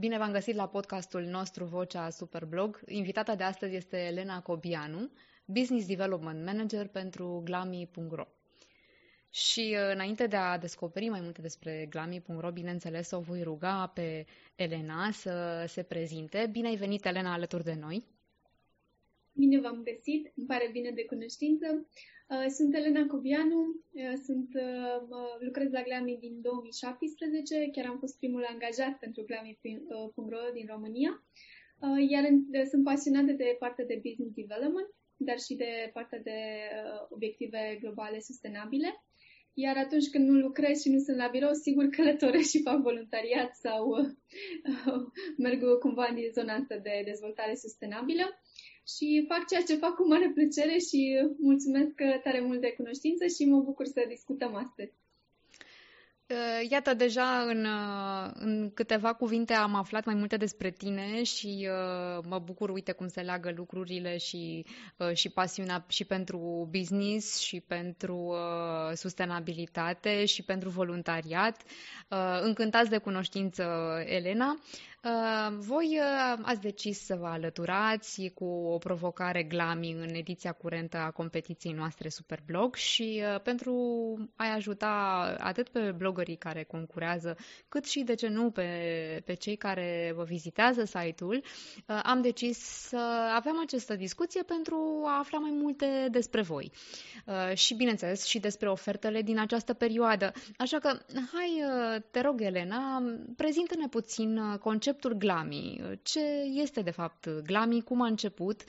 Bine v-am găsit la podcastul nostru Vocea Superblog. Invitata de astăzi este Elena Cobianu, Business Development Manager pentru glami.ro. Și uh, înainte de a descoperi mai multe despre glami.ro, bineînțeles, o voi ruga pe Elena să se prezinte. Bine ai venit, Elena, alături de noi! Bine v-am găsit, îmi pare bine de cunoștință. Uh, sunt Elena Cobianu, uh, sunt, lucrez la Glami din 2017, chiar am fost primul angajat pentru Glami.ro din România, iar sunt pasionată de partea de business development, dar și de partea de obiective globale sustenabile. Iar atunci când nu lucrez și nu sunt la birou, sigur călătoresc și fac voluntariat sau uh, merg cumva în zona asta de dezvoltare sustenabilă și fac ceea ce fac cu mare plăcere și mulțumesc tare mult de cunoștință și mă bucur să discutăm astăzi. Uh, iată, deja în, uh, în câteva cuvinte am aflat mai multe despre tine și uh, mă bucur, uite, cum se leagă lucrurile și, uh, și pasiunea și pentru business și pentru uh, sustenabilitate și pentru voluntariat. Uh, încântați de cunoștință, Elena. Uh, voi uh, ați decis să vă alăturați cu o provocare glami în ediția curentă a competiției noastre Superblog și uh, pentru a ajuta atât pe blogării care concurează, cât și, de ce nu, pe, pe cei care vă vizitează site-ul, am decis să avem această discuție pentru a afla mai multe despre voi și, bineînțeles, și despre ofertele din această perioadă. Așa că, hai, te rog, Elena, prezintă-ne puțin conceptul conceptul Glami. Ce este de fapt Glami? Cum a început?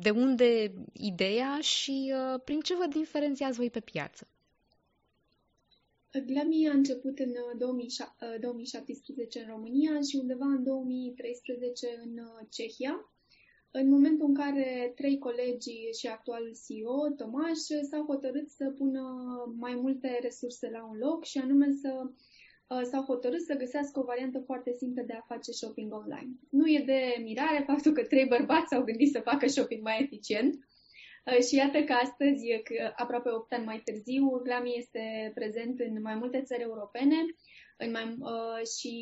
De unde ideea și prin ce vă diferențiați voi pe piață? Glami a început în 2017 în România și undeva în 2013 în Cehia. În momentul în care trei colegi și actualul CEO, Tomaș, s-au hotărât să pună mai multe resurse la un loc și anume să Uh, s-au hotărât să găsească o variantă foarte simplă de a face shopping online. Nu e de mirare faptul că trei bărbați s-au gândit să facă shopping mai eficient uh, și iată că astăzi, aproape 8 ani mai târziu, Glami este prezent în mai multe țări europene în mai, uh, și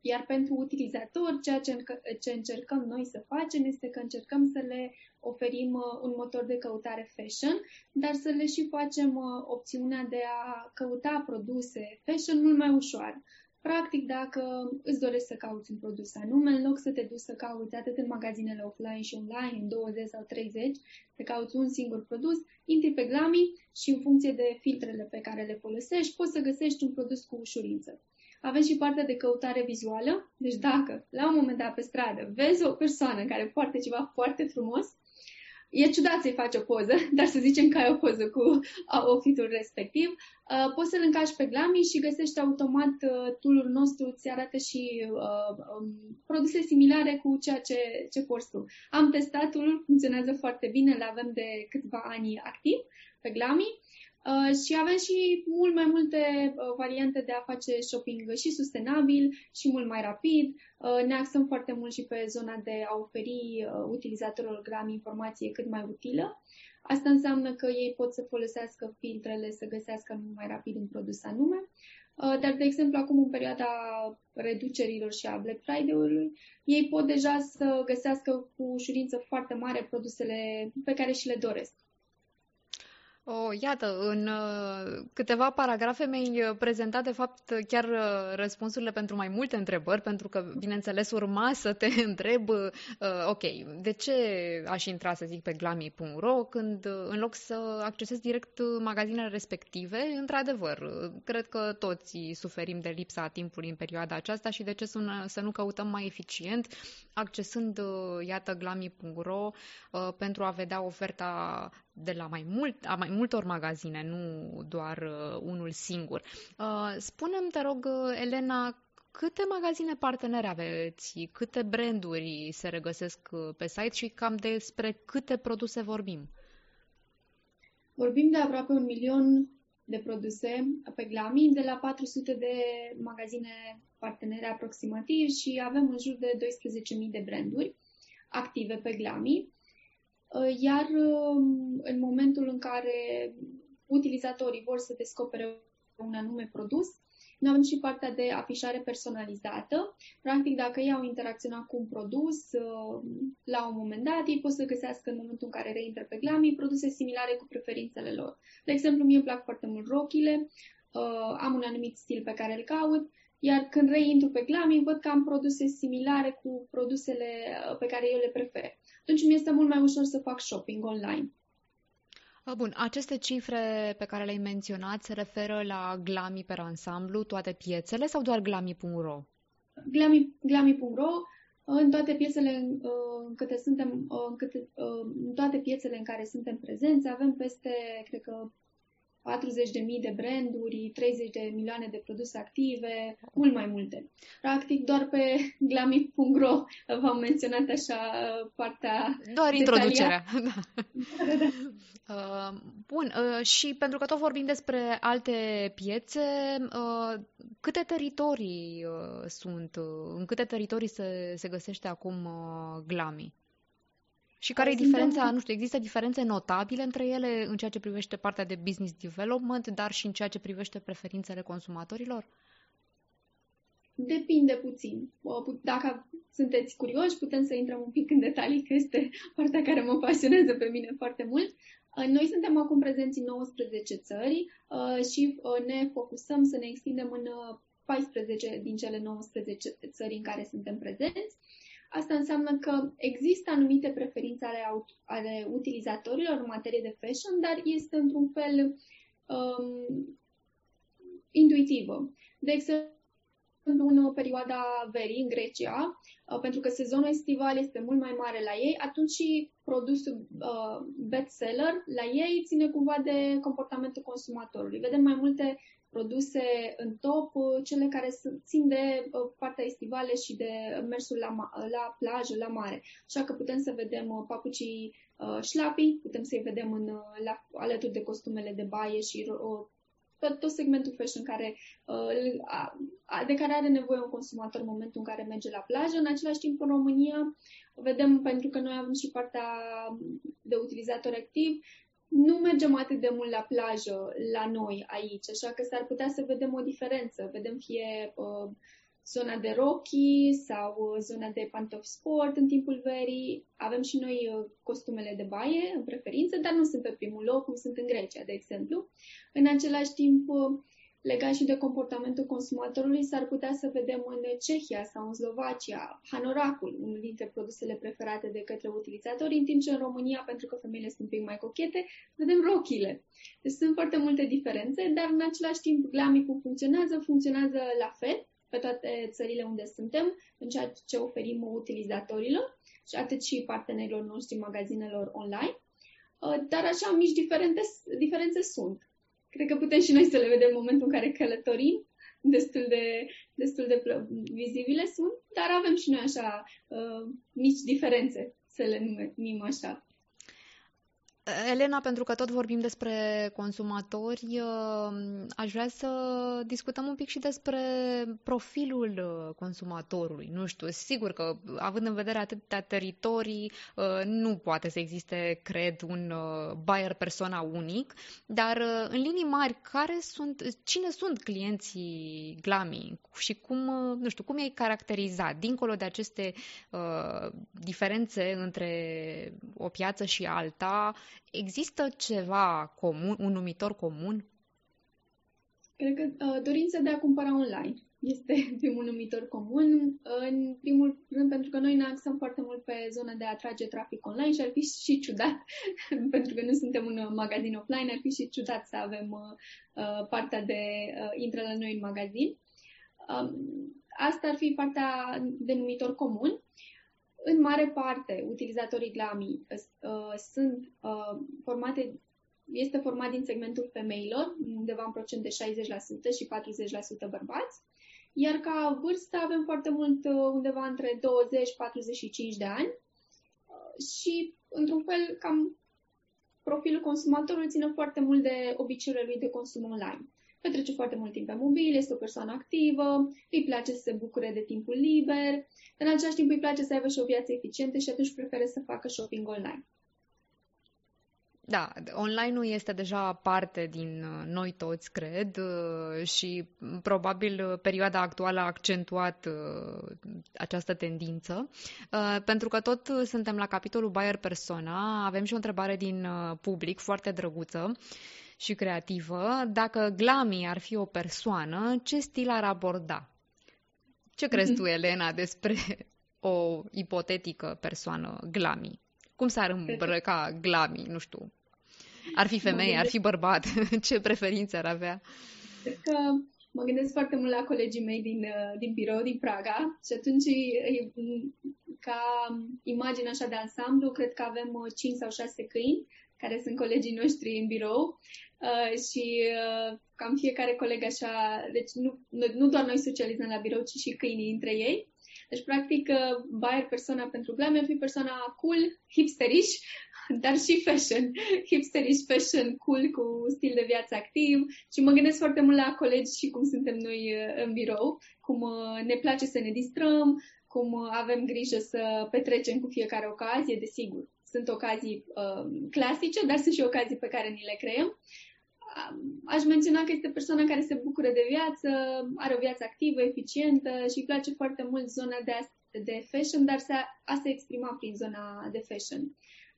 iar pentru utilizator, ceea ce, încă, ce încercăm noi să facem este că încercăm să le oferim uh, un motor de căutare fashion, dar să le și facem uh, opțiunea de a căuta produse fashion mult mai ușor. Practic, dacă îți dorești să cauți un produs anume, în loc să te duci să cauți atât în magazinele offline și online, în 20 sau 30, să cauți un singur produs, intri pe Glami și în funcție de filtrele pe care le folosești, poți să găsești un produs cu ușurință. Avem și partea de căutare vizuală, deci dacă la un moment dat pe stradă vezi o persoană care poartă ceva foarte frumos, E ciudat să-i faci o poză, dar să zicem că ai o poză cu outfit-ul respectiv. Uh, poți să-l încași pe Glami și găsești automat uh, tool-ul nostru, îți arată și uh, um, produse similare cu ceea ce, ce porți tu. Am testat tool funcționează foarte bine, le avem de câțiva ani activ pe Glami. Uh, și avem și mult mai multe uh, variante de a face shopping și sustenabil și mult mai rapid. Uh, ne axăm foarte mult și pe zona de a oferi utilizatorilor gram informație cât mai utilă. Asta înseamnă că ei pot să folosească filtrele, să găsească mai rapid un produs anume. Dar, de exemplu, acum în perioada reducerilor și a Black Friday-ului, ei pot deja să găsească cu ușurință foarte mare produsele pe care și le doresc. Oh, iată, în uh, câteva paragrafe mi-ai uh, prezentat, de fapt, chiar uh, răspunsurile pentru mai multe întrebări, pentru că, bineînțeles, urma să te întreb, uh, ok, de ce aș intra, să zic, pe glami.ro când, uh, în loc să accesez direct magazinele respective, într-adevăr, cred că toți suferim de lipsa timpului în perioada aceasta și de ce să, să nu căutăm mai eficient, accesând, iată, glami.ro uh, pentru a vedea oferta de la mai, mult, a mai multor magazine, nu doar uh, unul singur. Uh, spune-mi, te rog, uh, Elena, câte magazine partenere aveți, câte branduri se regăsesc uh, pe site și cam despre câte produse vorbim? Vorbim de aproape un milion de produse pe Glami, de la 400 de magazine partenere aproximativ și avem în jur de 12.000 de branduri active pe Glami. Uh, iar um, în momentul în care utilizatorii vor să descopere un anume produs, Noi avem și partea de afișare personalizată. Practic, dacă ei au interacționat cu un produs uh, la un moment dat, ei pot să găsească în momentul în care reintră pe Glami produse similare cu preferințele lor. De exemplu, mie îmi plac foarte mult rochile, uh, am un anumit stil pe care îl caut, iar când reintru pe Glami, văd că am produse similare cu produsele uh, pe care eu le prefer. Atunci mi este mult mai ușor să fac shopping online. Bun, aceste cifre pe care le-ai menționat se referă la Glami per ansamblu, toate piețele sau doar glami.ro? Glami, glami.ro, în toate piețele uh, în câte suntem, uh, în, câte, în toate piețele în care suntem prezenți, avem peste, cred că, 40.000 de branduri, 30 de milioane de produse active, mult mai multe. Practic, doar pe glami.ro v-am menționat așa partea Doar introducerea. Da. da, da, da. Uh, bun, uh, și pentru că tot vorbim despre alte piețe, uh, câte teritorii uh, sunt, uh, în câte teritorii se, se găsește acum uh, Glami? Și care e diferența, nu știu, există diferențe notabile între ele în ceea ce privește partea de business development, dar și în ceea ce privește preferințele consumatorilor? Depinde puțin. Dacă sunteți curioși, putem să intrăm un pic în detalii, că este partea care mă pasionează pe mine foarte mult. Noi suntem acum prezenți în 19 țări uh, și uh, ne focusăm să ne extindem în 14 uh, din cele 19 țări în care suntem prezenți. Asta înseamnă că există anumite preferințe ale, ale utilizatorilor în materie de fashion, dar este într-un fel um, intuitivă. De exemplu, în perioada verii în Grecia, uh, pentru că sezonul estival este mult mai mare la ei, atunci și produsul uh, bestseller la ei ține cumva de comportamentul consumatorului. Vedem mai multe produse în top, uh, cele care țin de uh, partea estivale și de mersul la, la plajă, la mare. Așa că putem să vedem uh, papucii șlapi, putem să-i vedem în, la, alături de costumele de baie și tot, tot segmentul fashion care, de care are nevoie un consumator în momentul în care merge la plajă. În același timp, în România, vedem, pentru că noi avem și partea de utilizator activ, nu mergem atât de mult la plajă la noi aici, așa că s-ar putea să vedem o diferență. Vedem fie uh, zona de rochi sau uh, zona de pantofi sport în timpul verii. Avem și noi uh, costumele de baie în preferință, dar nu sunt pe primul loc, cum sunt în Grecia, de exemplu. În același timp, uh, legat și de comportamentul consumatorului, s-ar putea să vedem în Cehia sau în Slovacia hanoracul, unul dintre produsele preferate de către utilizatori, în timp ce în România, pentru că femeile sunt un pic mai cochete, vedem rochile. Deci sunt foarte multe diferențe, dar în același timp glamicul funcționează, funcționează la fel pe toate țările unde suntem, în ceea ce oferim utilizatorilor și atât și partenerilor noștri magazinelor online. Dar așa mici diferențe, diferențe sunt. Cred că putem și noi să le vedem în momentul în care călătorim, destul de, destul de vizibile sunt, dar avem și noi așa uh, mici diferențe, să le numim așa. Elena, pentru că tot vorbim despre consumatori, uh, aș vrea să discutăm un pic și despre profilul uh, consumatorului. Nu știu, sigur că, având în vedere atâtea teritorii, uh, nu poate să existe, cred, un buyer persona unic, dar, în linii mari, care sunt, cine sunt clienții Glami și cum, nu știu, cum i-ai caracterizat, dincolo de aceste uh, diferențe între o piață și alta, Există ceva comun, un numitor comun? Cred că uh, dorința de a cumpăra online este primul numitor comun. În primul rând, pentru că noi ne axăm foarte mult pe zona de a atrage trafic online și ar fi și ciudat, pentru că nu suntem un magazin offline, ar fi și ciudat să avem uh, uh partea de uh, intră la noi în magazin. Um, asta ar fi partea de numitor comun în mare parte, utilizatorii Glami uh, sunt uh, formate, este format din segmentul femeilor, undeva în procent de 60% și 40% bărbați, iar ca vârstă avem foarte mult uh, undeva între 20-45 de ani. Uh, și, într-un fel, cam profilul consumatorului ține foarte mult de obiceiurile lui de consum online petrece foarte mult timp pe mobil, este o persoană activă, îi place să se bucure de timpul liber, dar în același timp îi place să aibă și o viață eficientă și atunci preferă să facă shopping online. Da, online-ul este deja parte din uh, noi toți, cred, uh, și probabil perioada actuală a accentuat uh, această tendință. Pentru că tot suntem la capitolul Buyer Persona, avem și o întrebare din public foarte drăguță și creativă. Dacă Glami ar fi o persoană, ce stil ar aborda? Ce crezi tu, Elena, despre o ipotetică persoană Glami? Cum s-ar îmbrăca Glami, nu știu, ar fi femeie, ar fi bărbat? Ce preferințe ar avea? Cred că mă gândesc foarte mult la colegii mei din, uh, din birou, din Praga și atunci, ca imagine așa de ansamblu, cred că avem 5 uh, sau 6 câini care sunt colegii noștri în birou uh, și uh, cam fiecare coleg așa, deci nu, nu doar noi socializăm la birou, ci și câinii între ei. Deci, practic, uh, buyer persona pentru glam ar fi persoana cool, hipsterish, dar și fashion, hipsterish fashion, cool, cu stil de viață activ și mă gândesc foarte mult la colegi și cum suntem noi uh, în birou, cum uh, ne place să ne distrăm, cum uh, avem grijă să petrecem cu fiecare ocazie, desigur. Sunt ocazii uh, clasice, dar sunt și ocazii pe care ni le creăm. Aș menționa că este persoana care se bucură de viață, are o viață activă, eficientă și îi place foarte mult zona de, de fashion, dar se, a se exprima prin zona de fashion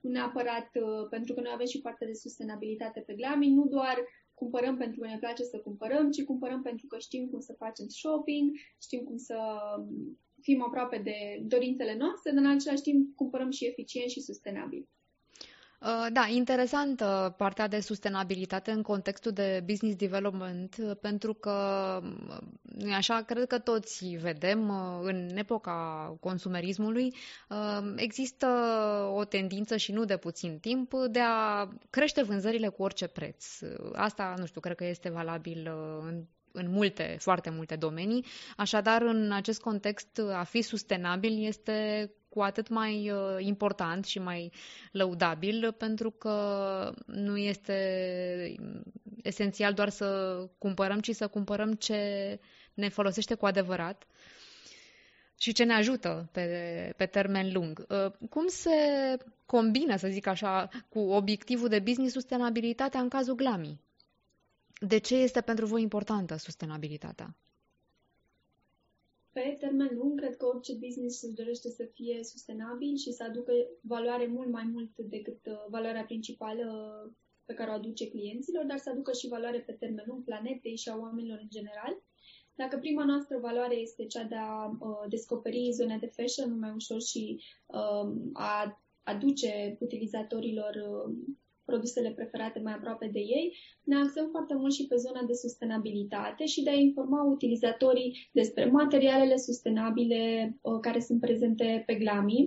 nu neapărat uh, pentru că noi avem și partea de sustenabilitate pe Glami, nu doar cumpărăm pentru că ne place să cumpărăm, ci cumpărăm pentru că știm cum să facem shopping, știm cum să um, fim aproape de dorințele noastre, dar în același timp cumpărăm și eficient și sustenabil. Uh, da, interesantă partea de sustenabilitate în contextul de business development, uh, pentru că, nu așa, cred că toți vedem uh, în epoca consumerismului, există o tendință și nu de puțin timp de a crește vânzările cu orice preț. Asta, nu știu, cred că este valabil în în multe, foarte multe domenii. Așadar, în acest context, a fi sustenabil este cu atât mai uh, important și mai lăudabil, pentru că nu este esențial doar să cumpărăm, ci să cumpărăm ce ne folosește cu adevărat și ce ne ajută pe, pe termen lung. Uh, cum se combină, să zic așa, cu obiectivul de business sustenabilitatea în cazul Glami? De ce este pentru voi importantă sustenabilitatea? Pe termen lung, cred că orice business își dorește să fie sustenabil și să aducă valoare mult mai mult decât uh, valoarea principală pe care o aduce clienților, dar să aducă și valoare pe termen lung planetei și a oamenilor în general. Dacă prima noastră valoare este cea de a uh, descoperi zone de fashion mai ușor și uh, a aduce utilizatorilor uh, produsele preferate mai aproape de ei, ne axăm foarte mult și pe zona de sustenabilitate și de a informa utilizatorii despre materialele sustenabile uh, care sunt prezente pe Glami.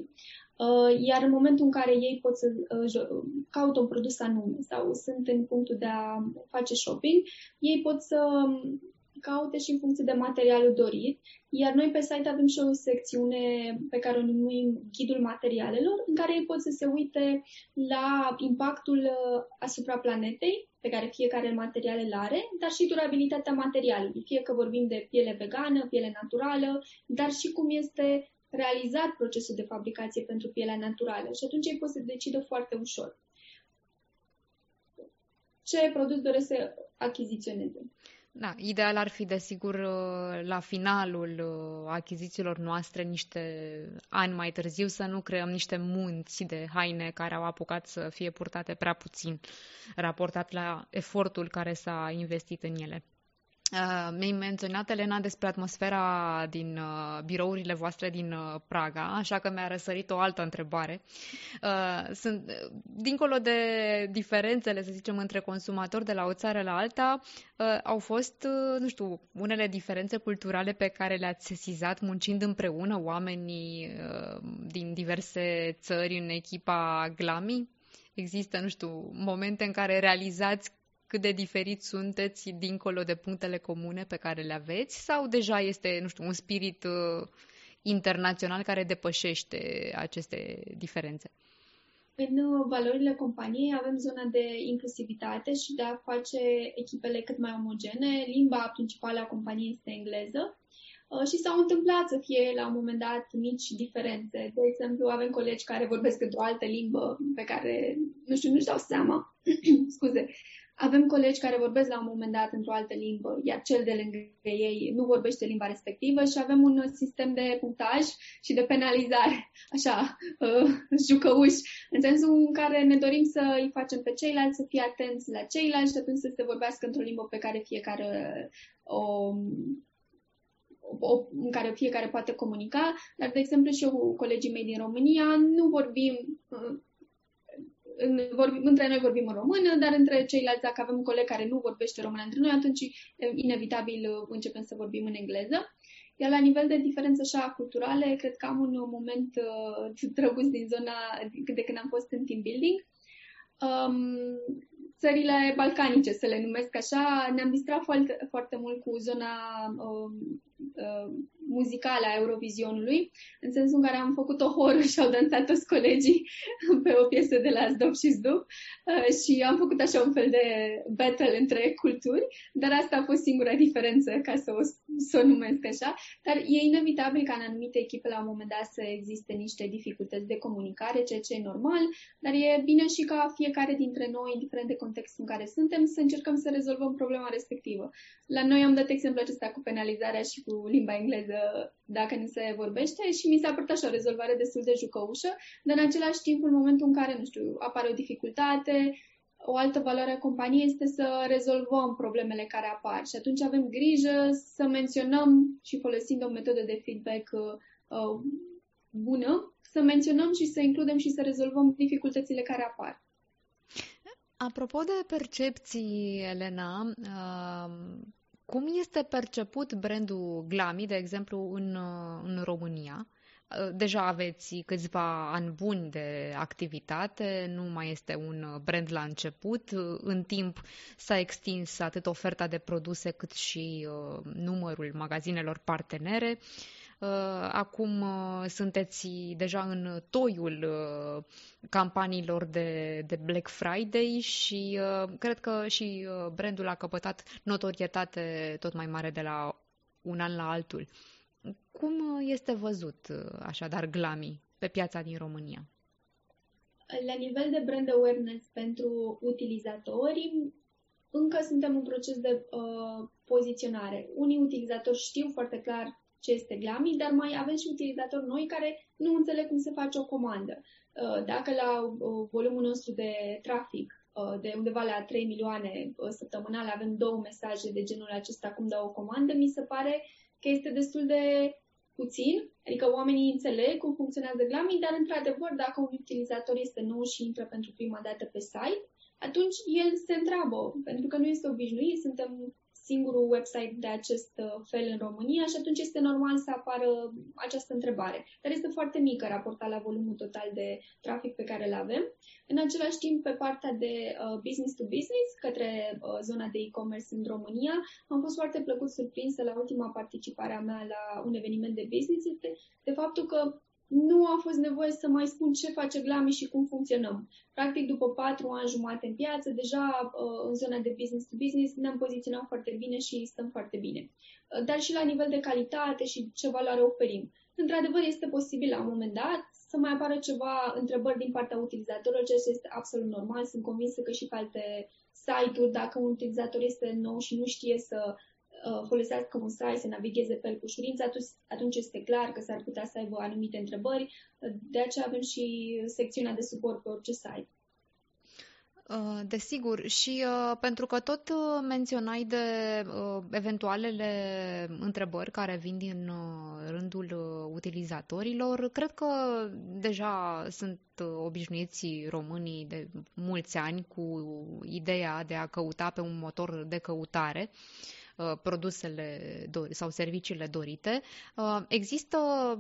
Uh, iar în momentul în care ei pot să uh, caută un produs anume sau sunt în punctul de a face shopping, ei pot să caute și în funcție de materialul dorit, iar noi pe site avem și o secțiune pe care o numim Ghidul materialelor, în care ei pot să se uite la impactul uh, asupra planetei pe care fiecare material îl are, dar și durabilitatea materialului, fie că vorbim de piele vegană, piele naturală, dar și cum este realizat procesul de fabricație pentru pielea naturală. Și atunci ei pot să decidă foarte ușor ce produs doresc să achiziționeze. Da, ideal ar fi, desigur, uh, la finalul uh, achizițiilor noastre, niște ani mai târziu, să nu creăm niște munți de haine care au apucat să fie purtate prea puțin, raportat la efortul care s-a investit în ele. Uh, mi-ai menționat, Elena, despre atmosfera din uh, birourile voastre din uh, Praga, așa că mi-a răsărit o altă întrebare. Uh, sunt, uh, dincolo de diferențele, să zicem, între consumatori de la o țară la alta, uh, au fost, uh, nu știu, unele diferențe culturale pe care le-ați sesizat muncind împreună oamenii uh, din diverse țări în echipa Glami? Există, nu știu, momente în care realizați cât de diferiți sunteți dincolo de punctele comune pe care le aveți sau deja este, nu știu, un spirit uh, internațional care depășește aceste diferențe? În uh, valorile companiei avem zona de inclusivitate și de a face echipele cât mai omogene. Limba principală a companiei este engleză. Uh, și s-au întâmplat să fie la un moment dat mici diferențe. De exemplu, avem colegi care vorbesc într-o altă limbă pe care, nu știu, nu-și dau seama. Scuze. Avem colegi care vorbesc la un moment dat într-o altă limbă, iar cel de lângă ei nu vorbește limba respectivă și avem un sistem de punctaj și de penalizare, așa, uh, jucăuși, în sensul în care ne dorim să îi facem pe ceilalți să fie atenți la ceilalți și atunci să se vorbească într-o limbă pe care fiecare o o, în care fiecare poate comunica, dar, de exemplu, și eu cu colegii mei din România nu vorbim, uh, în, vorbim, între noi vorbim în română, dar între ceilalți, dacă avem un coleg care nu vorbește română între noi, atunci inevitabil uh, începem să vorbim în engleză. Iar la nivel de diferență așa culturale, cred că am un moment uh, drăguț din zona de când am fost în team building. Um, țările balcanice, să le numesc așa, ne-am distrat foarte, foarte mult cu zona um, uh, muzicală a Eurovizionului, în sensul în care am făcut o horă și au dansat toți colegii pe o piesă de la Zdop și Zdop uh, și am făcut așa un fel de battle între culturi, dar asta a fost singura diferență, ca să o, să o numesc așa. Dar e inevitabil ca în anumite echipe la un moment dat să existe niște dificultăți de comunicare, ceea ce e normal, dar e bine și ca fiecare dintre noi, indiferent de contextul în care suntem, să încercăm să rezolvăm problema respectivă. La noi am dat exemplu acesta cu penalizarea și cu limba engleză dacă nu se vorbește și mi s-a părut așa o rezolvare destul de jucăușă, dar în același timp, în momentul în care, nu știu, apare o dificultate, o altă valoare a companiei este să rezolvăm problemele care apar și atunci avem grijă să menționăm și folosind o metodă de feedback uh, bună, să menționăm și să includem și să rezolvăm dificultățile care apar. Apropo de percepții, Elena, uh, cum este perceput brandul Glami, de exemplu, în, uh, în România? Uh, deja aveți câțiva ani buni de activitate, nu mai este un brand la început. În timp s-a extins atât oferta de produse cât și numărul magazinelor partenere. Uh, acum uh, sunteți deja în toiul uh, campaniilor de, de Black Friday și cred că și brandul a căpătat notorietate tot mai mare de la un an la altul. Cum este văzut așadar Glami pe piața din România? La nivel de brand awareness pentru utilizatori, încă suntem în proces de uh, poziționare. Unii utilizatori știu foarte clar ce este Glami, dar mai avem și utilizatori noi care nu înțeleg cum se face o comandă. Uh, dacă la uh, volumul nostru de trafic uh, de undeva la 3 milioane săptămânal avem două mesaje de genul acesta cum dau o comandă, mi se pare că este destul de puțin, adică oamenii înțeleg cum funcționează Glami, dar într-adevăr dacă un utilizator este nou și intră pentru prima dată pe site, atunci el se întreabă, pentru că nu este obișnuit, suntem singurul website de acest uh, fel în România și atunci este normal să apară această întrebare. Dar este foarte mică raportat la volumul total de trafic pe care îl avem. În același timp, pe partea de uh, business to business, către uh, zona de e-commerce în România, am fost foarte plăcut surprinsă la ultima participare a mea la un eveniment de business, este de faptul că nu a fost nevoie să mai spun ce face Glami și cum funcționăm. Practic, după patru ani jumate în piață, deja uh, în zona de business to business ne-am poziționat foarte bine și stăm foarte bine. Uh, dar și la nivel de calitate și ce valoare oferim. Într-adevăr, este posibil la un moment dat să mai apară ceva întrebări din partea utilizatorilor, ceea ce este absolut normal. Sunt convinsă că și pe alte site-uri, dacă un utilizator este nou și nu știe să Uh, folosească un site, să navigheze pe el cu ușurință, atunci, atunci este clar că s-ar putea să aibă anumite întrebări. De aceea avem și secțiunea de suport pe orice site. Uh, desigur, și uh, pentru că tot uh, menționai de uh, eventualele întrebări care vin din uh, rândul uh, utilizatorilor, cred că deja sunt obișnuiți românii de mulți ani cu ideea de a căuta pe un motor de căutare. Uh, Uh, produsele sau serviciile dorite. Uh, există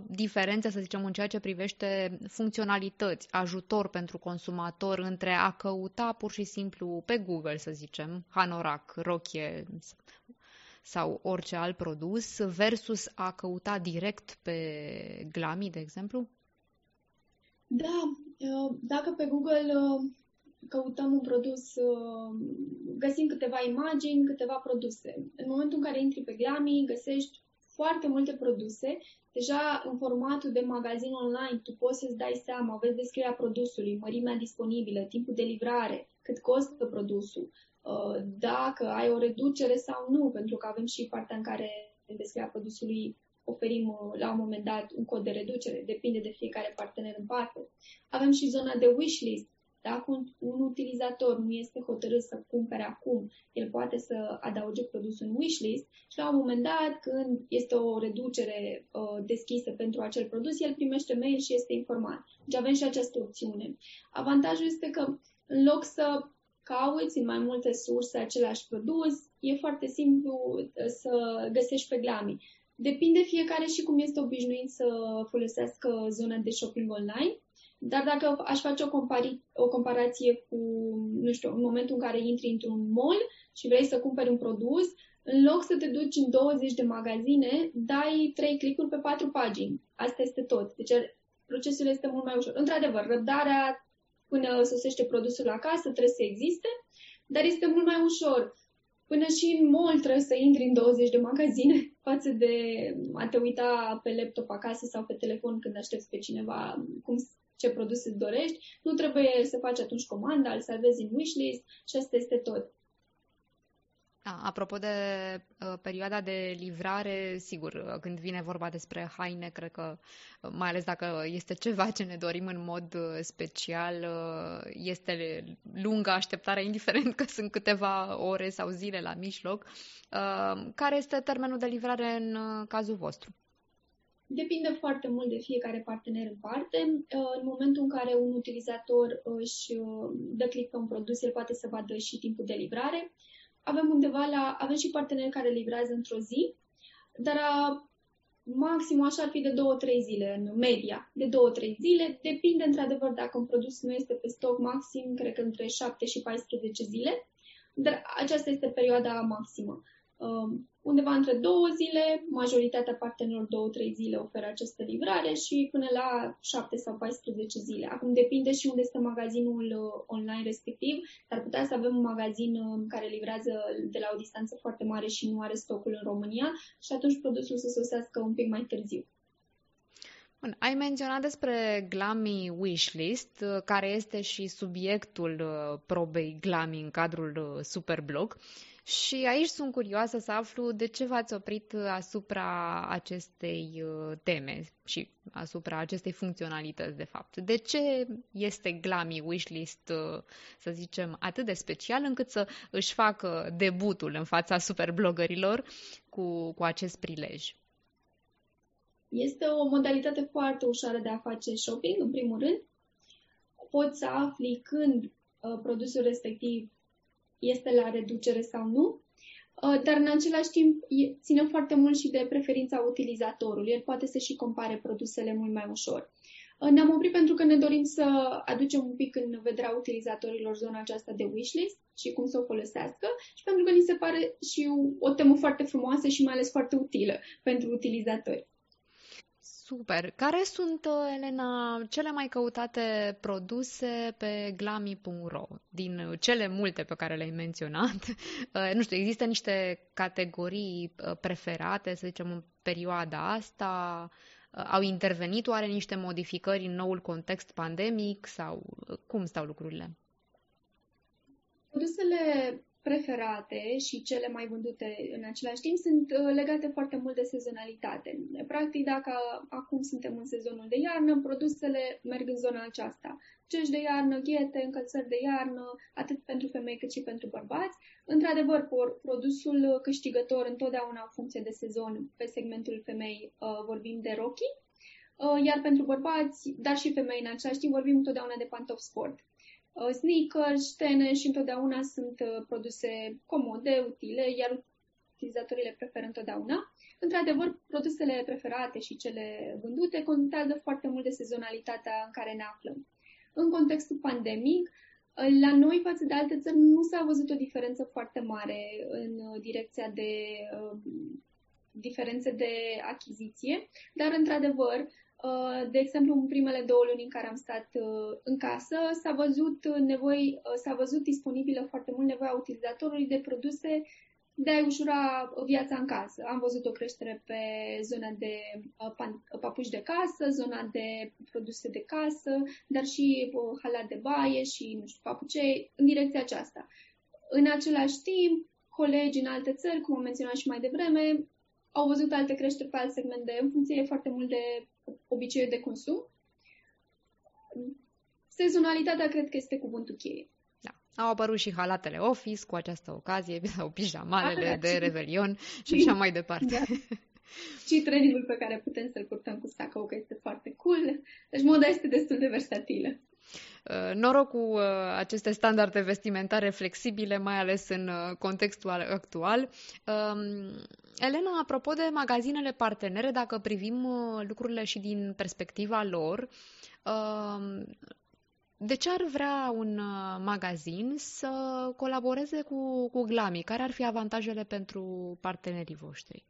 diferențe, să zicem, în ceea ce privește funcționalități, ajutor pentru consumator între a căuta pur și simplu pe Google, să zicem, hanorac, rochie sau orice alt produs versus a căuta direct pe Glami, de exemplu? Da, uh, dacă pe Google căutăm un produs, uh, găsim câteva imagini, câteva produse. În momentul în care intri pe Glami, găsești foarte multe produse. Deja în formatul de magazin online tu poți să-ți dai seama, vezi descrierea produsului, mărimea disponibilă, timpul de livrare, cât costă produsul, uh, dacă ai o reducere sau nu, pentru că avem și partea în care în descrierea produsului oferim uh, la un moment dat un cod de reducere, depinde de fiecare partener în parte. Avem și zona de wishlist, dacă un, un utilizator nu este hotărât să cumpere acum, el poate să adauge produsul în wishlist și la un moment dat, când este o reducere uh, deschisă pentru acel produs, el primește mail și este informat. Deci avem și această opțiune. Avantajul este că în loc să cauți în mai multe surse același produs, e foarte simplu uh, să găsești pe Glami. Depinde fiecare și cum este obișnuit să folosească zona de shopping online. Dar dacă aș face o, compari- o comparație cu, nu știu, în momentul în care intri într-un mall și vrei să cumperi un produs, în loc să te duci în 20 de magazine, dai 3 clicuri pe 4 pagini. Asta este tot. Deci procesul este mult mai ușor. Într-adevăr, răbdarea până sosește produsul acasă trebuie să existe, dar este mult mai ușor. Până și în mall trebuie să intri în 20 de magazine față de a te uita pe laptop acasă sau pe telefon când aștepți pe cineva cum ce produs îți dorești, nu trebuie să faci atunci comanda, îl salvezi în wishlist și asta este tot. Da, apropo de uh, perioada de livrare, sigur, uh, când vine vorba despre haine, cred că, uh, mai ales dacă este ceva ce ne dorim în mod uh, special, uh, este lungă așteptarea, indiferent că sunt câteva ore sau zile la mijloc. Uh, care este termenul de livrare în cazul vostru? Depinde foarte mult de fiecare partener în parte. Uh, în momentul în care un utilizator își uh, dă click pe un produs, el poate să vadă și timpul de livrare. Avem undeva la, avem și parteneri care livrează într-o zi, dar a, maxim așa ar fi de 2-3 zile în media, de 2-3 zile. Depinde într-adevăr dacă un produs nu este pe stoc maxim, cred că între 7 și 14 zile, dar aceasta este perioada maximă. Um, undeva între două zile, majoritatea partenerilor două-trei zile oferă această livrare și până la 7 sau 14 zile. Acum depinde și unde este magazinul uh, online respectiv, dar putea să avem un magazin uh, care livrează de la o distanță foarte mare și nu are stocul în România și atunci produsul să sosească un pic mai târziu. Bun, ai menționat despre Glami Wishlist, uh, care este și subiectul probei Glami în cadrul Superblog. Și aici sunt curioasă să aflu de ce v-ați oprit asupra acestei uh, teme și asupra acestei funcționalități, de fapt. De ce este Glami Wishlist, uh, să zicem, atât de special încât să își facă debutul în fața superblogărilor cu, cu acest prilej? Este o modalitate foarte ușoară de a face shopping, în primul rând. Poți să afli când uh, produsul respectiv este la reducere sau nu, uh, dar în același timp ține foarte mult și de preferința utilizatorului. El poate să și compare produsele mult mai ușor. Uh, ne-am oprit pentru că ne dorim să aducem un pic în vederea utilizatorilor zona aceasta de wishlist și cum să o folosească și pentru că ni se pare și o temă foarte frumoasă și mai ales foarte utilă pentru utilizatori. Super! Care sunt, uh, Elena, cele mai căutate produse pe glami.ro? Din cele multe pe care le-ai menționat, uh, nu știu, există niște categorii uh, preferate, să zicem, în perioada asta? Au intervenit oare niște modificări în noul context pandemic sau cum stau lucrurile? Produsele preferate și cele mai vândute în același timp sunt uh, legate foarte mult de sezonalitate. Practic, dacă acum suntem în sezonul de iarnă, produsele merg în zona aceasta. Cești de iarnă, ghete, încălțări de iarnă, atât pentru femei cât și pentru bărbați. Într-adevăr, produsul câștigător întotdeauna în funcție de sezon pe segmentul femei uh, vorbim de rochi, uh, iar pentru bărbați, dar și femei în același timp, vorbim întotdeauna de pantofi sport. Uh, sneakers, tene și întotdeauna sunt uh, produse comode, utile, iar utilizatorii le preferă întotdeauna. Într-adevăr, produsele preferate și cele vândute contează foarte mult de sezonalitatea în care ne aflăm. În contextul pandemic, uh, la noi față de alte țări nu s-a văzut o diferență foarte mare în direcția de uh, diferențe de achiziție, dar într-adevăr Uh, de exemplu, în primele două luni în care am stat uh, în casă, s-a văzut, nevoi, uh, s-a văzut disponibilă foarte mult nevoia utilizatorului de produse de a ușura viața în casă. Am văzut o creștere pe zona de papuși de casă, zona de produse de casă, dar și halat de baie și, nu știu, papucei, în direcția aceasta. În același timp, colegi în alte țări, cum am menționat și mai devreme, au văzut alte creșteri pe alt segment de, în funcție foarte mult de obiceiuri de consum. Sezonalitatea cred că este cuvântul cheie. Da. Au apărut și halatele office cu această ocazie, sau pijamalele de revelion și așa mai departe. Da. și trainingul pe care putem să-l purtăm cu sacou, că este foarte cool. Deci moda este destul de versatilă. Uh, noroc cu uh, aceste standarde vestimentare flexibile, mai ales în uh, contextul actual. Um, Elena, apropo de magazinele partenere, dacă privim lucrurile și din perspectiva lor, um, de ce ar vrea un magazin să colaboreze cu, cu Glami? Care ar fi avantajele pentru partenerii voștri?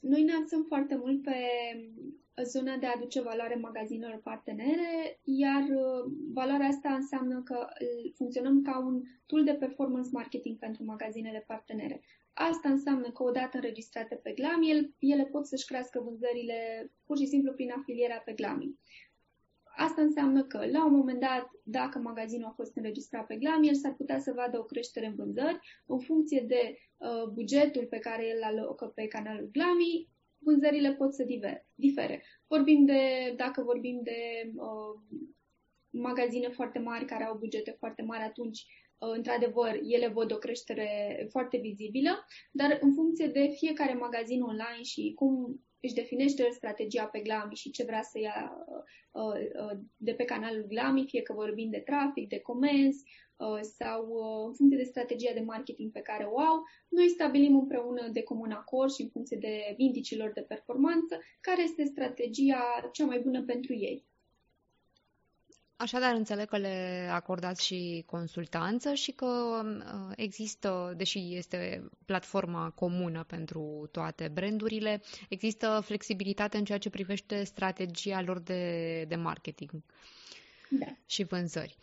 Noi ne axăm foarte mult pe zona de a aduce valoare magazinelor partenere, iar uh, valoarea asta înseamnă că uh, funcționăm ca un tool de performance marketing pentru magazinele partenere. Asta înseamnă că odată înregistrate pe Glami, ele pot să-și crească vânzările pur și simplu prin afilierea pe Glami. Asta înseamnă că, la un moment dat, dacă magazinul a fost înregistrat pe Glami, el s-ar putea să vadă o creștere în vânzări în funcție de uh, bugetul pe care el alocă pe canalul Glami, vânzările pot să diver, difere. Vorbim de, dacă vorbim de uh, magazine foarte mari care au bugete foarte mari, atunci, uh, într-adevăr, ele văd o creștere foarte vizibilă, dar în funcție de fiecare magazin online și cum își definește strategia pe Glami și ce vrea să ia uh, uh, de pe canalul Glami, fie că vorbim de trafic, de comenzi, Uh, sau uh, în funcție de strategia de marketing pe care o au, noi stabilim împreună de comun acord și în funcție de indicilor de performanță care este strategia cea mai bună pentru ei. Așadar, înțeleg că le acordați și consultanță și că uh, există, deși este platforma comună pentru toate brandurile, există flexibilitate în ceea ce privește strategia lor de, de marketing da. și vânzări.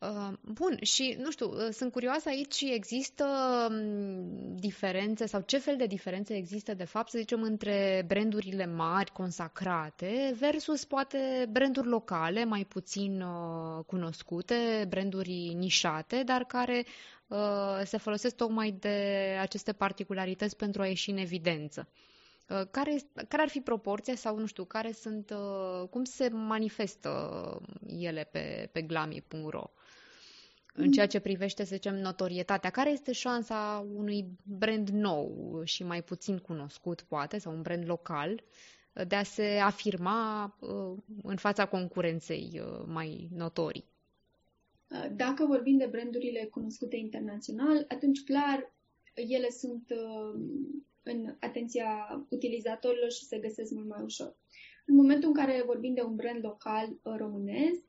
Uh, bun, și nu știu, uh, sunt curioasă aici, există um, diferențe sau ce fel de diferențe există de fapt, să zicem, între brandurile mari, consacrate, versus poate branduri locale, mai puțin uh, cunoscute, branduri nișate, dar care uh, se folosesc tocmai de aceste particularități pentru a ieși în evidență. Uh, care, care ar fi proporția sau, nu știu, care sunt, uh, cum se manifestă ele pe, pe glami.ro? În ceea ce privește, să zicem, notorietatea. Care este șansa unui brand nou și mai puțin cunoscut, poate, sau un brand local, de a se afirma uh, în fața concurenței uh, mai notorii? Dacă vorbim de brandurile cunoscute internațional, atunci clar ele sunt uh, în atenția utilizatorilor și se găsesc mult mai ușor. În momentul în care vorbim de un brand local românesc,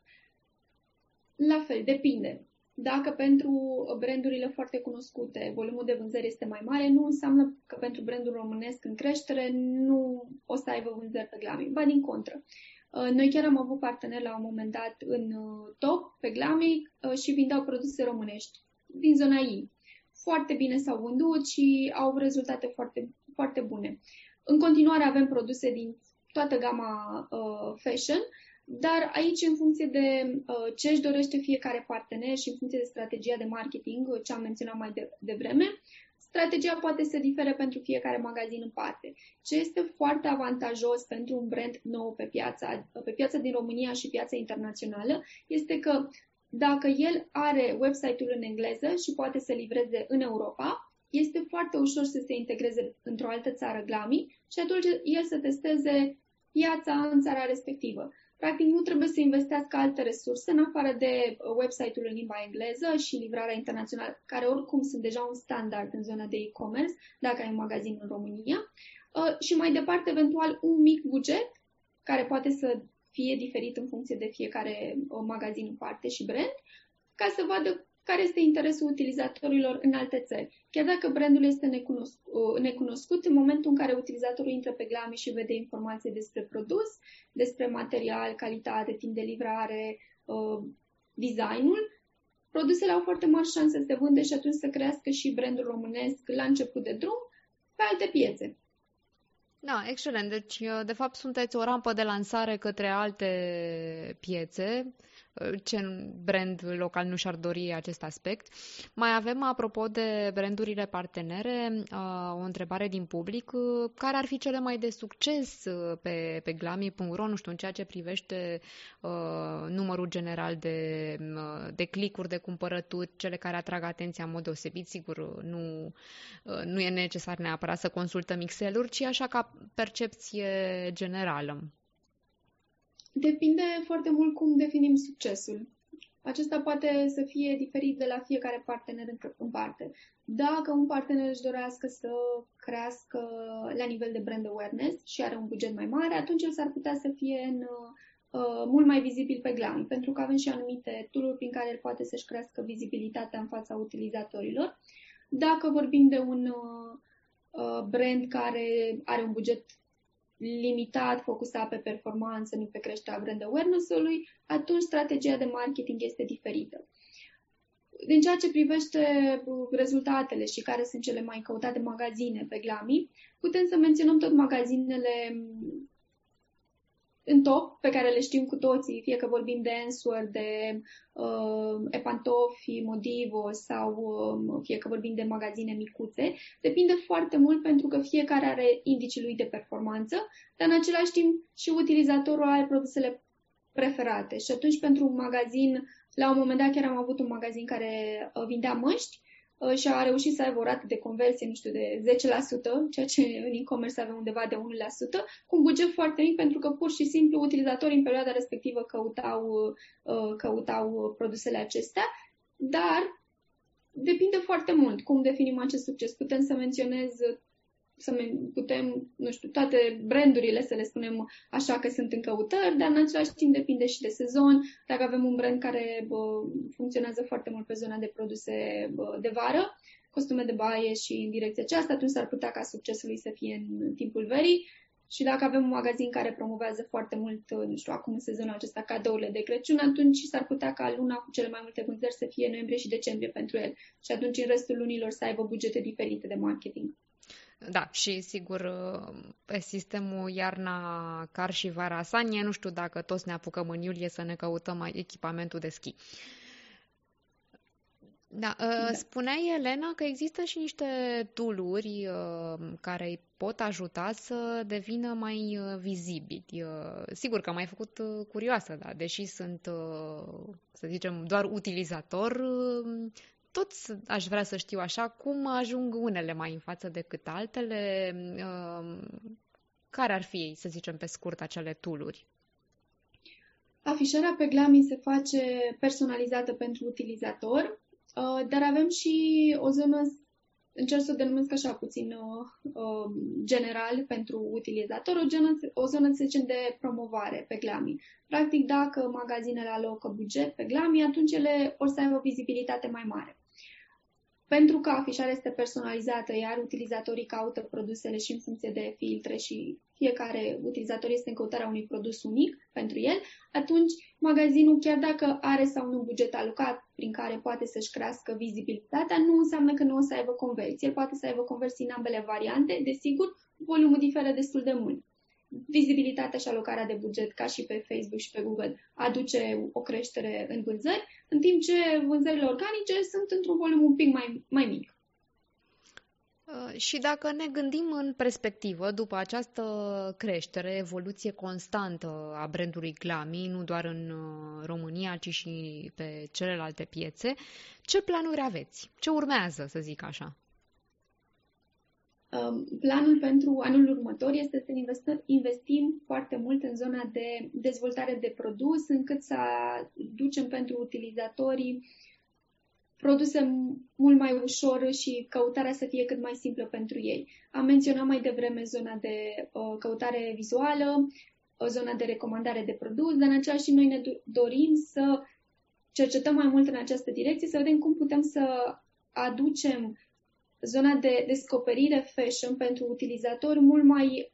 la fel, depinde. Dacă pentru brandurile foarte cunoscute volumul de vânzări este mai mare, nu înseamnă că pentru brandul românesc în creștere nu o să aibă vânzări pe Glami. Ba din contră. Uh, noi chiar am avut parteneri la un moment dat în uh, top pe Glami uh, și vindeau produse românești din zona ei. Foarte bine s-au vândut și au rezultate foarte, foarte bune. În continuare avem produse din toată gama uh, fashion, dar aici, în funcție de uh, ce își dorește fiecare partener și în funcție de strategia de marketing, uh, ce am menționat mai de, devreme, strategia poate să difere pentru fiecare magazin în parte. Ce este foarte avantajos pentru un brand nou pe piața, pe piața din România și piața internațională este că dacă el are website-ul în engleză și poate să livreze în Europa, este foarte ușor să se integreze într-o altă țară glami și atunci el să testeze piața în țara respectivă. Practic, nu trebuie să investească alte resurse în afară de uh, website-ul în limba engleză și livrarea internațională, care oricum sunt deja un standard în zona de e-commerce, dacă ai un magazin în România. Uh, și mai departe, eventual, un mic buget, care poate să fie diferit în funcție de fiecare uh, magazin în parte și brand, ca să vadă care este interesul utilizatorilor în alte țări. Chiar dacă brandul este necunoscut, necunoscut, în momentul în care utilizatorul intră pe Glami și vede informații despre produs, despre material, calitate, timp de livrare, uh, designul, produsele au foarte mari șanse să se vânde și atunci să crească și brandul românesc la început de drum pe alte piețe. Da, excelent. Deci, de fapt, sunteți o rampă de lansare către alte piețe ce brand local nu și-ar dori acest aspect. Mai avem, apropo de brandurile partenere, uh, o întrebare din public. Uh, care ar fi cele mai de succes uh, pe, pe glami.ro, nu știu, în ceea ce privește numărul general de, de clicuri, de cumpărături, cele care atrag atenția în mod deosebit. Sigur, nu, nu e necesar neapărat să consultăm Excel-uri, ci așa ca percepție generală. Depinde foarte mult cum definim succesul. Acesta poate să fie diferit de la fiecare partener în parte. Dacă un partener își dorească să crească la nivel de brand awareness și are un buget mai mare, atunci el s-ar putea să fie în, uh, mult mai vizibil pe Glam, pentru că avem și anumite tool prin care el poate să-și crească vizibilitatea în fața utilizatorilor. Dacă vorbim de un uh, uh brand care are un buget limitat, focusat pe performanță, nu pe creșterea brand awareness-ului, atunci strategia de marketing este diferită. Din ceea ce privește rezultatele și care sunt cele mai căutate magazine pe Glami, putem să menționăm tot magazinele în top, pe care le știm cu toții, fie că vorbim de Answer, de uh, Epantofi, Modivo sau uh, fie că vorbim de magazine micuțe, depinde foarte mult pentru că fiecare are indicii lui de performanță, dar în același timp și utilizatorul are produsele preferate. Și atunci pentru un magazin, la un moment dat chiar am avut un magazin care uh, vindea măști Uh, și a reușit să aibă o rată de conversie, nu știu, de 10%, ceea ce în e-commerce avem undeva de 1%, cu un buget foarte mic, pentru că pur și simplu utilizatorii în perioada respectivă căutau, uh, căutau produsele acestea, dar depinde foarte mult cum definim acest succes. Putem să menționez să putem, nu știu, toate brandurile să le spunem așa că sunt în căutări, dar în același timp depinde și de sezon. Dacă avem un brand care bă, funcționează foarte mult pe zona de produse bă, de vară, costume de baie și în direcția aceasta, atunci s-ar putea ca succesul lui să fie în timpul verii. Și dacă avem un magazin care promovează foarte mult, nu știu, acum în sezonul acesta cadourile de Crăciun, atunci s-ar putea ca luna cu cele mai multe vânzări să fie noiembrie și decembrie pentru el. Și atunci în restul lunilor să aibă bugete diferite de marketing. Da, și sigur, pe sistemul iarna car și vara sanie, nu știu dacă toți ne apucăm în iulie să ne căutăm echipamentul de schi. Da, da. spuneai, Elena, că există și niște tooluri care îi pot ajuta să devină mai vizibili. Sigur că m-ai făcut curioasă, da, deși sunt, să zicem, doar utilizator, tot aș vrea să știu așa cum ajung unele mai în față decât altele, um, care ar fi, să zicem pe scurt, acele tooluri? Afișarea pe Glami se face personalizată pentru utilizator, uh, dar avem și o zonă, încerc să o denumesc așa puțin uh, um, general pentru utilizator, o, zonă, o zonă, să zicem, de promovare pe Glami. Practic, dacă magazinele alocă buget pe Glami, atunci ele o să aibă o vizibilitate mai mare. Pentru că afișarea este personalizată, iar utilizatorii caută produsele și în funcție de filtre și fiecare utilizator este în căutarea unui produs unic pentru el, atunci magazinul, chiar dacă are sau nu buget alocat prin care poate să-și crească vizibilitatea, nu înseamnă că nu o să aibă conversii. El poate să aibă conversii în ambele variante, desigur, volumul diferă destul de mult vizibilitatea și alocarea de buget, ca și pe Facebook și pe Google, aduce o creștere în vânzări, în timp ce vânzările organice sunt într-un volum un pic mai, mai mic. Uh, și dacă ne gândim în perspectivă, după această creștere, evoluție constantă a brandului Glami, nu doar în uh, România, ci și pe celelalte piețe, ce planuri aveți? Ce urmează, să zic așa? Um, planul pentru anul următor este să investim foarte mult în zona de dezvoltare de produs, încât să ducem pentru utilizatorii produse mult mai ușor și căutarea să fie cât mai simplă pentru ei. Am menționat mai devreme zona de uh, căutare vizuală, o zona de recomandare de produs, dar în același timp noi ne dorim să cercetăm mai mult în această direcție, să vedem cum putem să aducem zona de descoperire fashion pentru utilizatori mult mai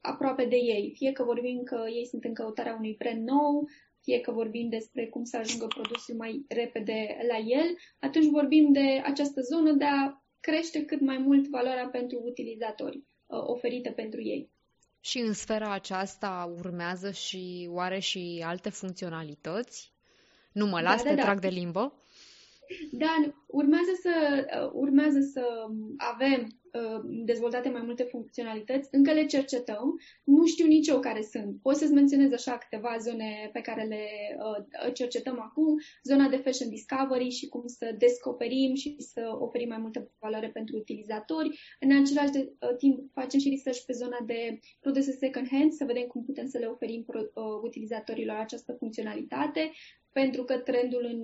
aproape de ei. Fie că vorbim că ei sunt în căutarea unui brand nou, fie că vorbim despre cum să ajungă produsul mai repede la el, atunci vorbim de această zonă de a crește cât mai mult valoarea pentru utilizatori uh, oferită pentru ei. Și în sfera aceasta urmează și oare și alte funcționalități? Nu mă las, da, da, te da. trag de limbă? Da, urmează să, uh, urmează să avem uh, dezvoltate mai multe funcționalități, încă le cercetăm, nu știu nici eu care sunt. Pot să-ți menționez așa câteva zone pe care le uh, cercetăm acum, zona de fashion discovery și cum să descoperim și să oferim mai multă valoare pentru utilizatori. În același de, timp facem și research pe zona de produse second hand, să vedem cum putem să le oferim utilizatorilor această funcționalitate pentru că trendul în,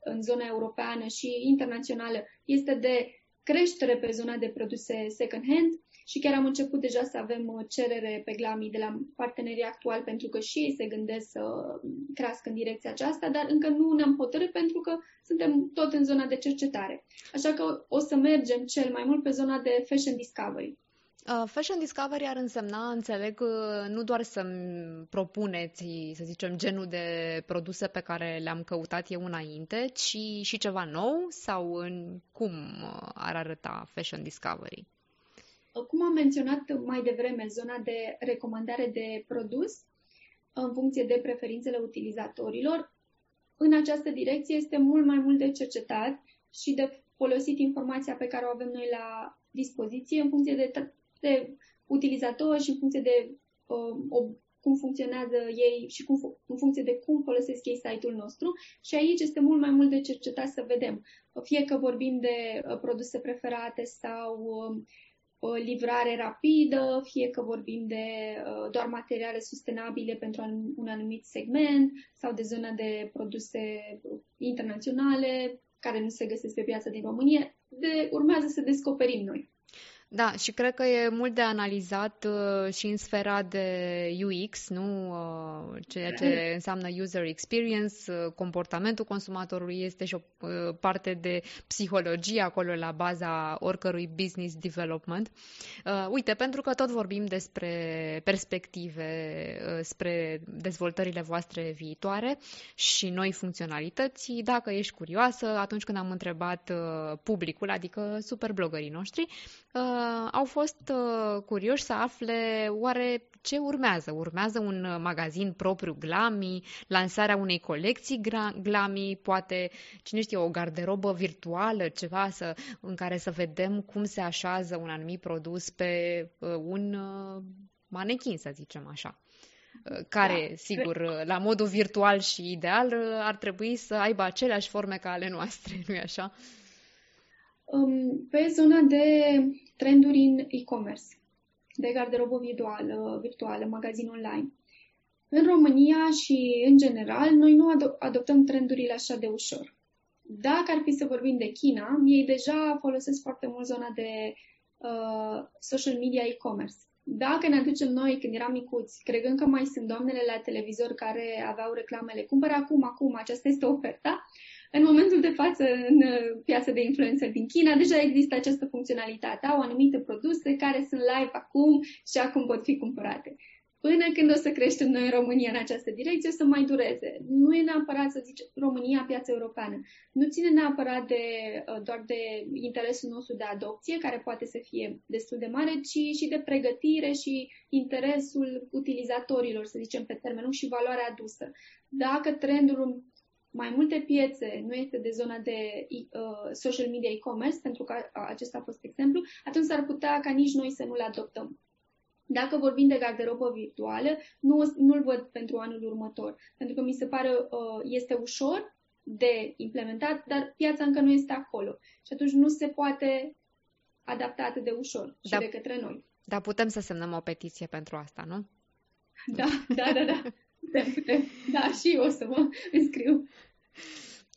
în zona europeană și internațională este de creștere pe zona de produse second-hand și chiar am început deja să avem uh, cerere pe Glami de la partenerii actuali pentru că și ei se gândesc să crească în direcția aceasta, dar încă nu ne-am hotărât pentru că suntem tot în zona de cercetare. Așa că o să mergem cel mai mult pe zona de fashion discovery. Uh, fashion Discovery ar însemna, înțeleg, uh, nu doar să-mi propuneți, să zicem, genul de produse pe care le-am căutat eu înainte, ci și ceva nou sau în cum uh, ar arăta Fashion Discovery? Cum am menționat mai devreme, zona de recomandare de produs în funcție de preferințele utilizatorilor, în această direcție este mult mai mult de cercetat și de folosit informația pe care o avem noi la dispoziție în funcție de de utilizator și în funcție de uh, o, cum funcționează ei și cum, în funcție de cum folosesc ei site-ul nostru. Și aici este mult mai mult de cercetat să vedem. Fie că vorbim de uh, produse preferate sau uh, livrare rapidă, fie că vorbim de uh, doar materiale sustenabile pentru un anumit segment sau de zona de produse internaționale care nu se găsesc pe piața din România, de, urmează să descoperim noi. Da, și cred că e mult de analizat uh, și în sfera de UX, nu? Uh, ceea ce înseamnă user experience, uh, comportamentul consumatorului este și o uh, parte de psihologie acolo la baza oricărui business development. Uh, uite, pentru că tot vorbim despre perspective, uh, spre dezvoltările voastre viitoare și noi funcționalități, dacă ești curioasă, atunci când am întrebat uh, publicul, adică superblogării noștri, uh, au fost uh, curioși să afle oare ce urmează. Urmează un uh, magazin propriu Glami, lansarea unei colecții Glami, poate, cine știe, o garderobă virtuală, ceva să, în care să vedem cum se așează un anumit produs pe uh, un uh, manechin, să zicem așa uh, care, da. sigur, la modul virtual și ideal, ar trebui să aibă aceleași forme ca ale noastre, nu-i așa? Um, pe zona de trenduri în e-commerce, de garderobă virtuală, virtuală, magazin online. În România și în general, noi nu ado- adoptăm trendurile așa de ușor. Dacă ar fi să vorbim de China, ei deja folosesc foarte mult zona de uh, social media e-commerce. Dacă ne aducem noi când eram micuți, cregând că mai sunt doamnele la televizor care aveau reclamele, cumpără acum, acum, aceasta este oferta, în momentul de față, în uh, piața de influencer din China, deja există această funcționalitate. Au anumite produse care sunt live acum și acum pot fi cumpărate. Până când o să creștem noi în România în această direcție, o să mai dureze. Nu e neapărat să zice România, piața europeană. Nu ține neapărat de, uh, doar de interesul nostru de adopție, care poate să fie destul de mare, ci și de pregătire și interesul utilizatorilor, să zicem pe termen lung, și valoarea adusă. Dacă trendul mai multe piețe nu este de zona de uh, social media e-commerce, pentru că acesta a fost exemplu, atunci s-ar putea ca nici noi să nu le adoptăm. Dacă vorbim de garderobă virtuală, nu, nu-l văd pentru anul următor, pentru că mi se pare uh, este ușor de implementat, dar piața încă nu este acolo. Și atunci nu se poate adapta atât de ușor și da, de către noi. Dar putem să semnăm o petiție pentru asta, nu? Da, da, da, da. Putem, putem. Da, și eu o să mă înscriu.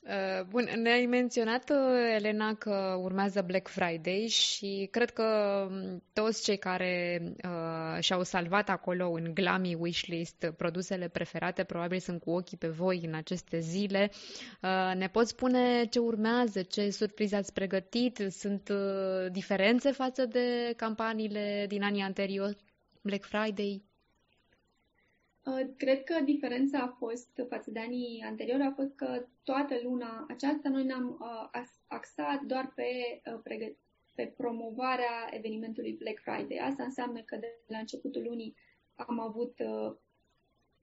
Uh, bun, ne-ai menționat, uh, Elena, că urmează Black Friday și cred că um, toți cei care uh, și-au salvat acolo în Glami wishlist produsele preferate probabil sunt cu ochii pe voi în aceste zile. Uh, ne poți spune ce urmează, ce surprize ați pregătit? Sunt uh, diferențe față de campaniile din anii anteriori? Black Friday? Uh, cred că diferența a fost față de anii anteriori a fost că toată luna aceasta noi ne-am uh, axat doar pe, uh, pe promovarea evenimentului Black Friday. Asta înseamnă că de la începutul lunii am avut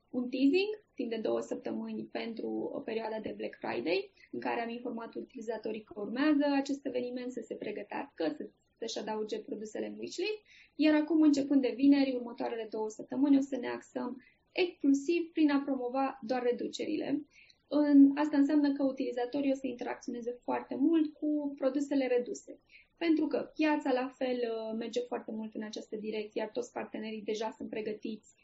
un teasing timp de două săptămâni pentru o perioadă de Black Friday, în care am informat utilizatorii că urmează acest eveniment să se pregătească, să, să-și adauge produsele în wishlist, iar acum, începând de vineri, următoarele două săptămâni, o să ne axăm exclusiv prin a promova doar reducerile. În, asta înseamnă că utilizatorii o să interacționeze foarte mult cu produsele reduse. Pentru că piața la fel uh, merge foarte mult în această direcție, iar toți partenerii deja sunt pregătiți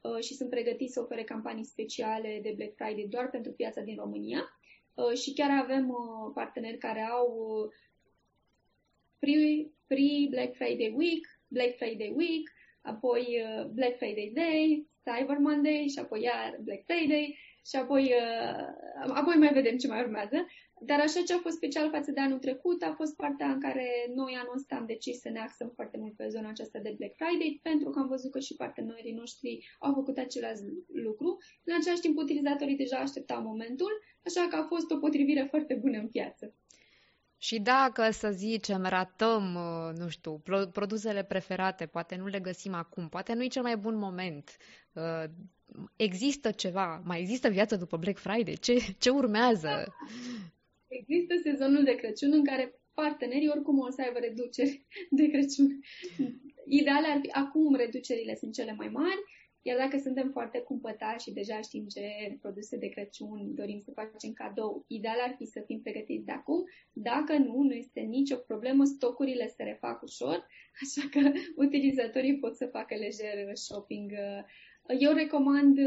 uh, și sunt pregătiți să ofere campanii speciale de Black Friday doar pentru piața din România. Uh, și chiar avem parteneri care au pre-Black Friday Week, Black Friday Week, apoi Black Friday Day, Cyber Monday și apoi iar Black Friday și apoi, uh, apoi mai vedem ce mai urmează. Dar așa ce a fost special față de anul trecut a fost partea în care noi anul ăsta am decis să ne axăm foarte mult pe zona aceasta de Black Friday, pentru că am văzut că și partenerii noștri au făcut același lucru. În același timp, utilizatorii deja așteptau momentul, așa că a fost o potrivire foarte bună în piață. Și dacă, să zicem, ratăm, uh, nu știu, produsele preferate, poate nu le găsim acum, poate nu e cel mai bun moment, uh, există ceva, mai există viață după Black Friday? Ce, ce urmează? Există sezonul de Crăciun în care partenerii oricum o să aibă reduceri de Crăciun. Ideal ar fi, acum reducerile sunt cele mai mari, iar dacă suntem foarte cumpătați și deja știm ce produse de Crăciun dorim să facem cadou, ideal ar fi să fim pregătiți de acum. Dacă nu, nu este nicio problemă, stocurile se refac ușor, așa că utilizatorii pot să facă lejer shopping. Eu recomand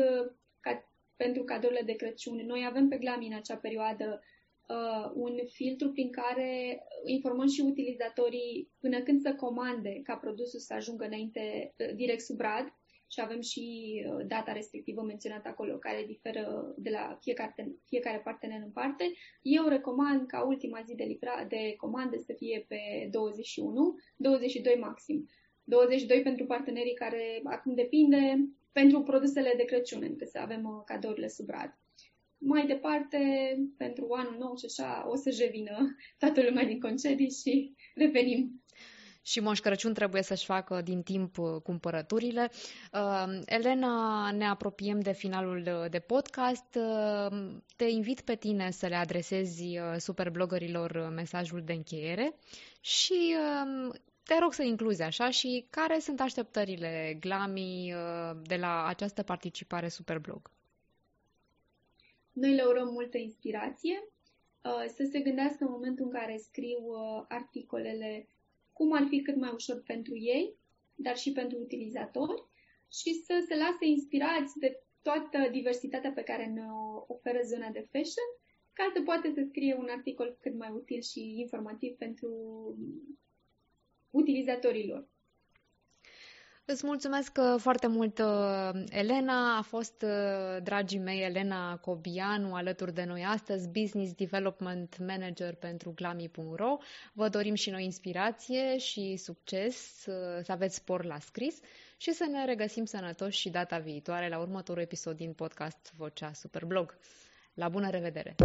ca pentru cadourile de Crăciun. Noi avem pe Glami în acea perioadă uh, un filtru prin care informăm și utilizatorii până când să comande ca produsul să ajungă înainte uh, direct sub rad și avem și uh, data respectivă menționată acolo, care diferă de la fiecare, fiecare partener în parte. Eu recomand ca ultima zi de, livra, de comandă să fie pe 21, 22 maxim. 22 pentru partenerii care acum depinde, pentru produsele de Crăciun, adică să avem uh, cadourile sub rad. Mai departe, pentru anul nou și așa, o să revină toată lumea din concedii și revenim și Moș Crăciun trebuie să-și facă din timp uh, cumpărăturile. Uh, Elena, ne apropiem de finalul uh, de podcast. Te invit pe tine să le adresezi superblogărilor mesajul de încheiere și te rog să incluzi așa și care sunt așteptările Glami de la această participare Superblog? Noi le urăm multă inspirație, să se gândească în momentul în care scriu articolele cum ar fi cât mai ușor pentru ei, dar și pentru utilizatori și să se lase inspirați de toată diversitatea pe care ne oferă zona de fashion, ca să poate să scrie un articol cât mai util și informativ pentru utilizatorilor. Îți mulțumesc uh, foarte mult, uh, Elena. A fost, uh, dragii mei, Elena Cobianu alături de noi astăzi, Business Development Manager pentru glami.ro. Vă dorim și noi inspirație și succes, să aveți spor la scris și să ne regăsim sănătoși și data viitoare la următorul episod din podcast Vocea Superblog. La bună revedere!